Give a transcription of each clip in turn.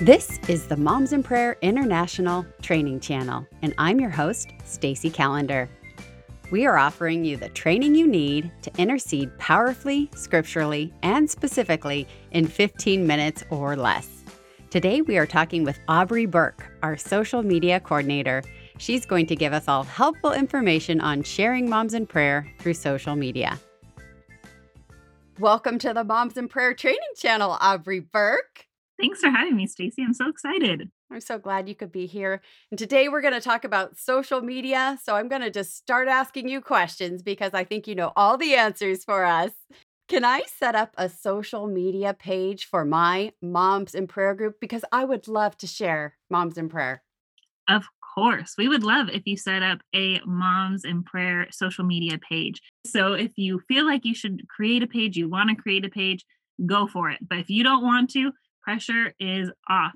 This is the Moms in Prayer International Training Channel, and I'm your host, Stacy Callender. We are offering you the training you need to intercede powerfully, scripturally, and specifically in 15 minutes or less. Today, we are talking with Aubrie Burke, our social media coordinator. She's going to give us all helpful information on sharing moms in prayer through social media. Welcome to the Moms in Prayer Training Channel, Aubrie Burke. Thanks for having me, Stacy. I'm so excited. I'm so glad you could be here. And today we're going to talk about social media. So I'm going to just start asking you questions because I think you know all the answers for us. Can I set up a social media page for my Moms in Prayer group? Because I would love to share Moms in Prayer. Of course. We would love if you set up a Moms in Prayer social media page. So if you feel like you should create a page, you want to create a page, go for it. But if you don't want to, pressure is off.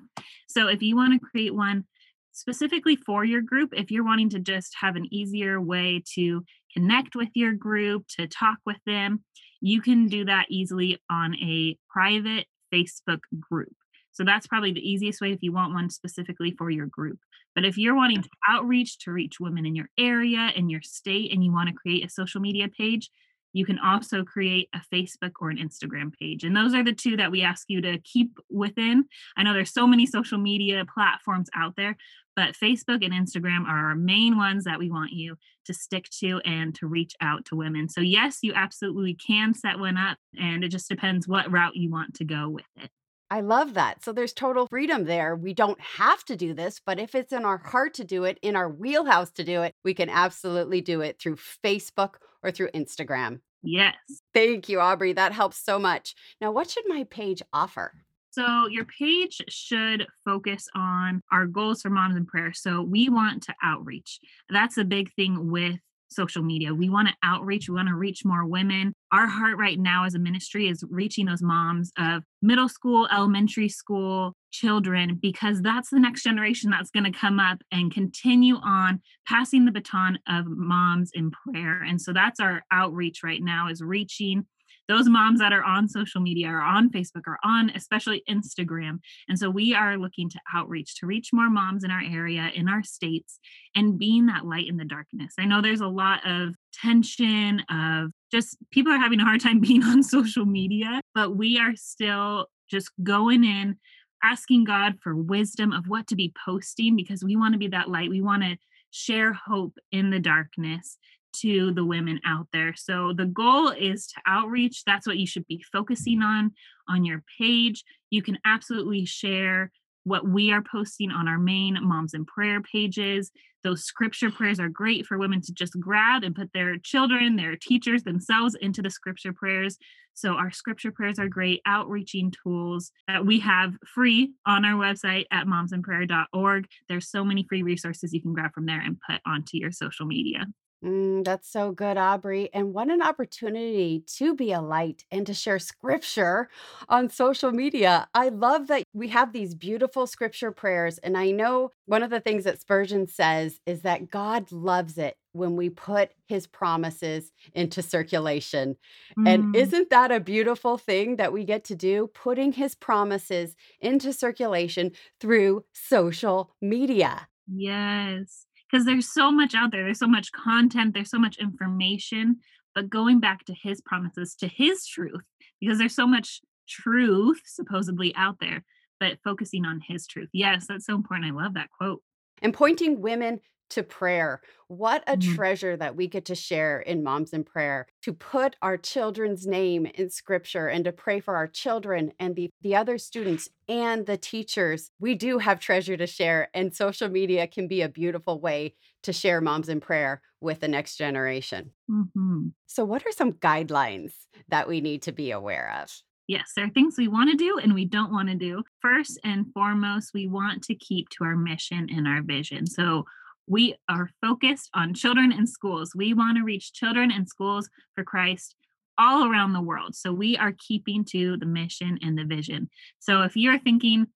So if you want to create one specifically for your group, if you're wanting to just have an easier way to connect with your group, to talk with them, you can do that easily on a private Facebook group. So that's probably the easiest way if you want one specifically for your group. But if you're wanting to outreach to reach women in your area, in your state, and you want to create a social media page, you can also create a Facebook or an Instagram page. And those are the two that we ask you to keep within. I know there's so many social media platforms out there, but Facebook and Instagram are our main ones that we want you to stick to and to reach out to women. So, yes, you absolutely can set one up, and it just depends what route you want to go with it. I love that. So there's total freedom there. We don't have to do this, but if it's in our heart to do it, in our wheelhouse to do it, we can absolutely do it through Facebook or through Instagram. Yes. Thank you, Aubrie. That helps so much. Now, what should my page offer? So, your page should focus on our goals for moms in prayer. So, we want to outreach. That's a big thing with social media. We want to outreach, we want to reach more women. Our heart right now as a ministry is reaching those moms of middle school, elementary school children, because that's the next generation that's going to come up and continue on passing the baton of moms in prayer. And so that's our outreach right now is reaching those moms that are on social media or on Facebook or on especially Instagram. And so we are looking to outreach to reach more moms in our area, in our states, and being that light in the darkness. I know there's a lot of tension of just people are having a hard time being on social media, but we are still just going in asking God for wisdom of what to be posting because we want to be that light. We want to share hope in the darkness to the women out there. So the goal is to outreach. That's what you should be focusing on on your page. You can absolutely share what we are posting on our main moms in prayer pages. Those scripture prayers are great for women to just grab and put their children, their teachers themselves into the scripture prayers. So, our scripture prayers are great outreaching tools that we have free on our website at momsinprayer.org. There's so many free resources you can grab from there and put onto your social media. Mm, that's so good, Aubrie. And what an opportunity to be a light and to share scripture on social media. I love that we have these beautiful scripture prayers. And I know one of the things that Spurgeon says is that God loves it when we put his promises into circulation. And Mm, isn't that a beautiful thing that we get to do? Putting his promises into circulation through social media. yes. Because there's so much out there, there's so much content, there's so much information. But going back to his promises, to his truth, because there's so much truth supposedly out there, but focusing on his truth. Yes, that's so important. I love that quote. and pointing women to prayer. What a Mhm. treasure that we get to share in Moms in Prayer to put our children's name in scripture and to pray for our children and the, the other students and the teachers. We do have treasure to share, and social media can be a beautiful way to share Moms in Prayer with the next generation. Mhm. So, what are some guidelines that we need to be aware of? Yes, there are things we want to do and we don't want to do. First and foremost, we want to keep to our mission and our vision. So we are focused on children and schools. We want to reach children and schools for Christ all around the world. So we are keeping to the mission and the vision. So if you're thinking,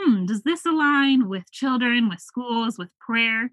hmm, does this align with children, with schools, with prayer?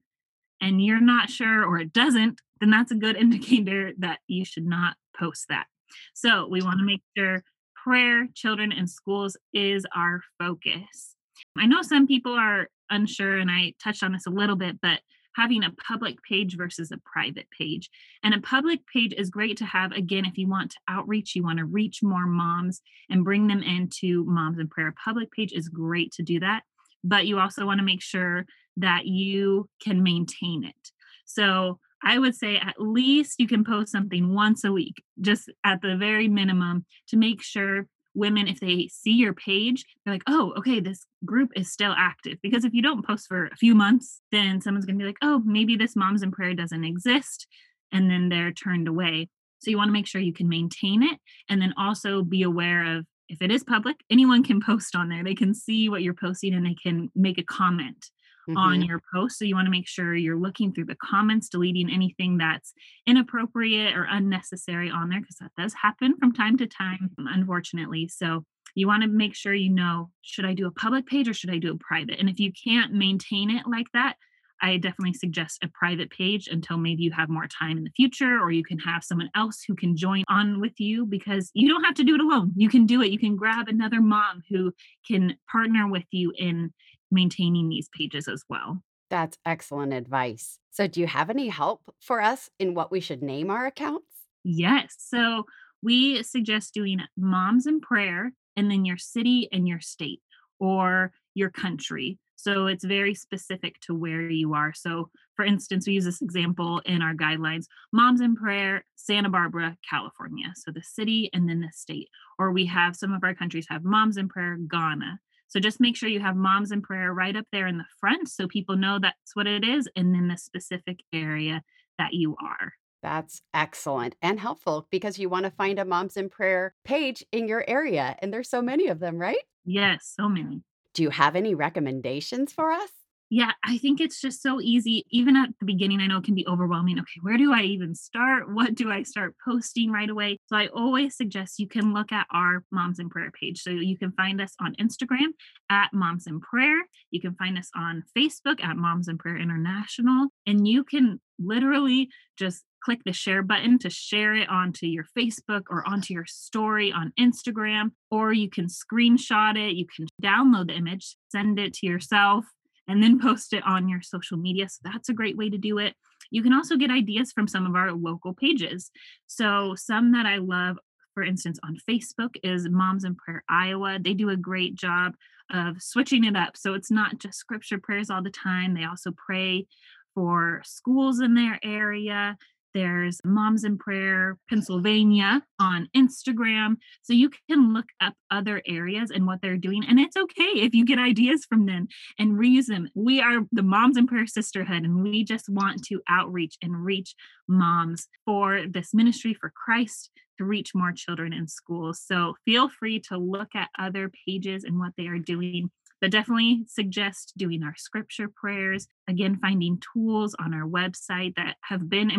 And you're not sure or it doesn't, then that's a good indicator that you should not post that. So we want to make sure prayer, children, and schools is our focus. I know some people are unsure, and I touched on this a little bit, but having a public page versus a private page. And a public page is great to have, again, if you want to outreach, you want to reach more moms and bring them into Moms in Prayer. A public page is great to do that, but you also want to make sure that you can maintain it. So I would say at least you can post something once a week, just at the very minimum, to make sure women, if they see your page, they're like, oh, okay, this group is still active. Because if you don't post for a few months, then someone's going to be like, oh, maybe this Moms in Prayer doesn't exist. And then they're turned away. So you want to make sure you can maintain it and then also be aware of if it is public, anyone can post on there. They can see what you're posting and they can make a comment mm-hmm. on your post. So you want to make sure you're looking through the comments, deleting anything that's inappropriate or unnecessary on there, because that does happen from time to time, unfortunately. So you want to make sure you know should I do a public page or should I do a private? And if you can't maintain it like that, I definitely suggest a private page until maybe you have more time in the future, or you can have someone else who can join on with you because you don't have to do it alone. You can do it. You can grab another mom who can partner with you in maintaining these pages as well. That's excellent advice. So, do you have any help for us in what we should name our accounts? Yes. So, we suggest doing Moms in Prayer and then your city and your state or your country. So, it's very specific to where you are. So, for instance, we use this example in our guidelines Moms in Prayer, Santa Barbara, California. So, the city and then the state. Or we have some of our countries have Moms in Prayer, Ghana. So just make sure you have moms in prayer right up there in the front so people know that's what it is and then the specific area that you are. That's excellent and helpful because you want to find a moms in prayer page in your area. And there's so many of them, right? Yes, so many. Do you have any recommendations for us? Yeah, I think it's just so easy. Even at the beginning, I know it can be overwhelming. Okay, where do I even start? What do I start posting right away? So I always suggest you can look at our Moms in Prayer page. So you can find us on Instagram at Moms in Prayer. You can find us on Facebook at Moms in Prayer International. And you can literally just click the share button to share it onto your Facebook or onto your story on Instagram, or you can screenshot it. You can download the image, send it to yourself and then post it on your social media. So that's a great way to do it. You can also get ideas from some of our local pages. So, some that I love, for instance, on Facebook is Moms in Prayer Iowa. They do a great job of switching it up. So, it's not just scripture prayers all the time, they also pray for schools in their area. There's Moms in Prayer Pennsylvania on Instagram. So you can look up other areas and what they're doing. And it's okay if you get ideas from them and reuse them. We are the Moms in Prayer Sisterhood, and we just want to outreach and reach moms for this ministry for Christ to reach more children in schools. So feel free to look at other pages and what they are doing but definitely suggest doing our scripture prayers again finding tools on our website that have been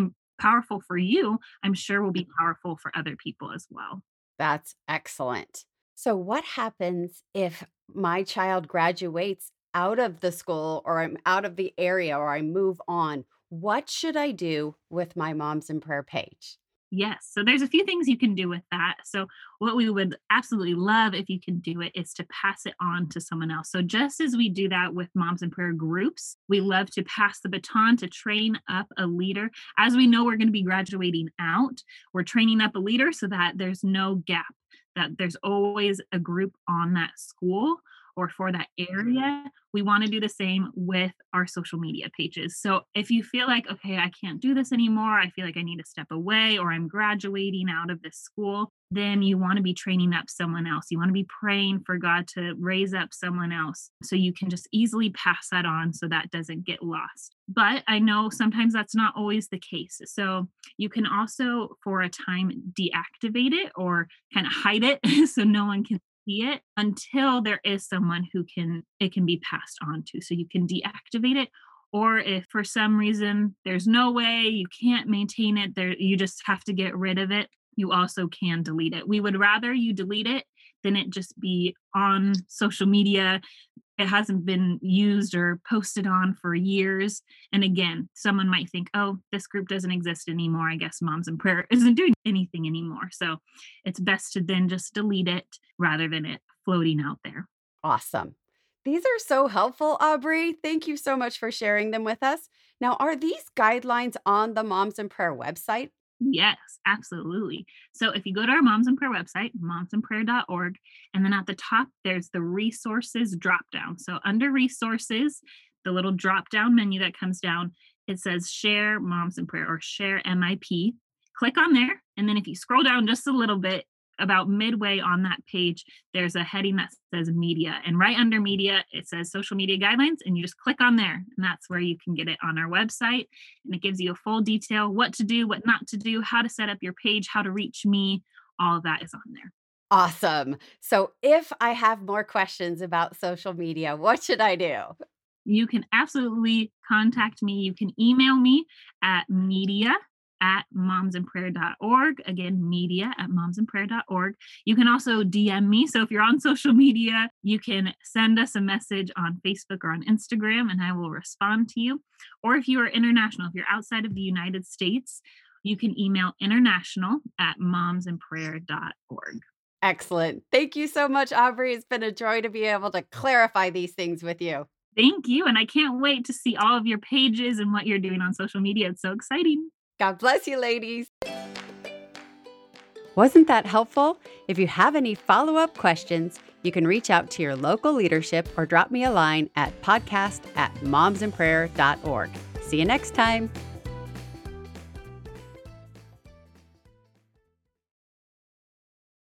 powerful for you, I'm sure will be mm-hmm. powerful for other people as well. That's excellent. So, what happens if my child graduates out of the school or I'm out of the area or I move on? What should I do with my Moms in Prayer page? Yes. So there's a few things you can do with that. So what we would absolutely love if you can do it is to pass it on to someone else. So just as we do that with moms in prayer groups, we love to pass the baton to train up a leader. As we know we're going to be graduating out, we're training up a leader so that there's no gap that there's always a group on that school or for that mm-hmm. area, we want to do the same with our social media pages. So if you feel like, okay, I can't do this anymore, I feel like I need to step away, or I'm graduating out of this school, then you want to be training up someone else. You want to be praying for God to raise up someone else so you can just easily pass that on so that doesn't get lost. But I know sometimes that's not always the case. So you can also, for a time, deactivate it or kind of hide it so no one can see it until there is someone who can it can be passed on to. So you can deactivate it or if for some reason there's no way you can't maintain it there you just have to get rid of it you also can delete it. We would rather you delete it than it just be on social media it hasn't been used or posted on for years. And again, someone might think, oh, this group doesn't exist anymore. I guess Moms in Prayer isn't doing anything anymore. So it's best to then just delete it rather than it floating out there. Awesome. These are so helpful, Aubrie. Thank you so much for sharing them with us. Now, are these guidelines on the Moms in Prayer website? Yes, absolutely. So if you go to our Moms in Prayer website, momsinprayer.org, and then at the top, there's the resources drop down. So under resources, the little drop down menu that comes down, it says share Moms in Prayer or share MIP. Click on there. And then if you scroll down just a little bit, about midway on that page, there's a heading that says media. And right under media, it says social media guidelines. And you just click on there. And that's where you can get it on our website. And it gives you a full detail what to do, what not to do, how to set up your page, how to reach me. All of that is on there. Awesome. So if I have more questions about social media, what should I do? You can absolutely contact me. You can email me at media at momsinprayer.org. Again, media at momsinprayer.org. You can also DM me. So if you're on social media, you can send us a message on Facebook or on Instagram and I will respond to you. Or if you are international, if you're outside of the United States, you can email international at momsinprayer.org. Excellent. Thank you so much, Aubrie. It's been a joy to be able to clarify these things with you. Thank you. And I can't wait to see all of your pages and what you're doing on social media. It's so exciting. God bless you, ladies. Wasn't that helpful? If you have any follow up questions, you can reach out to your local leadership or drop me a line at podcast at momsinprayer.org. See you next time.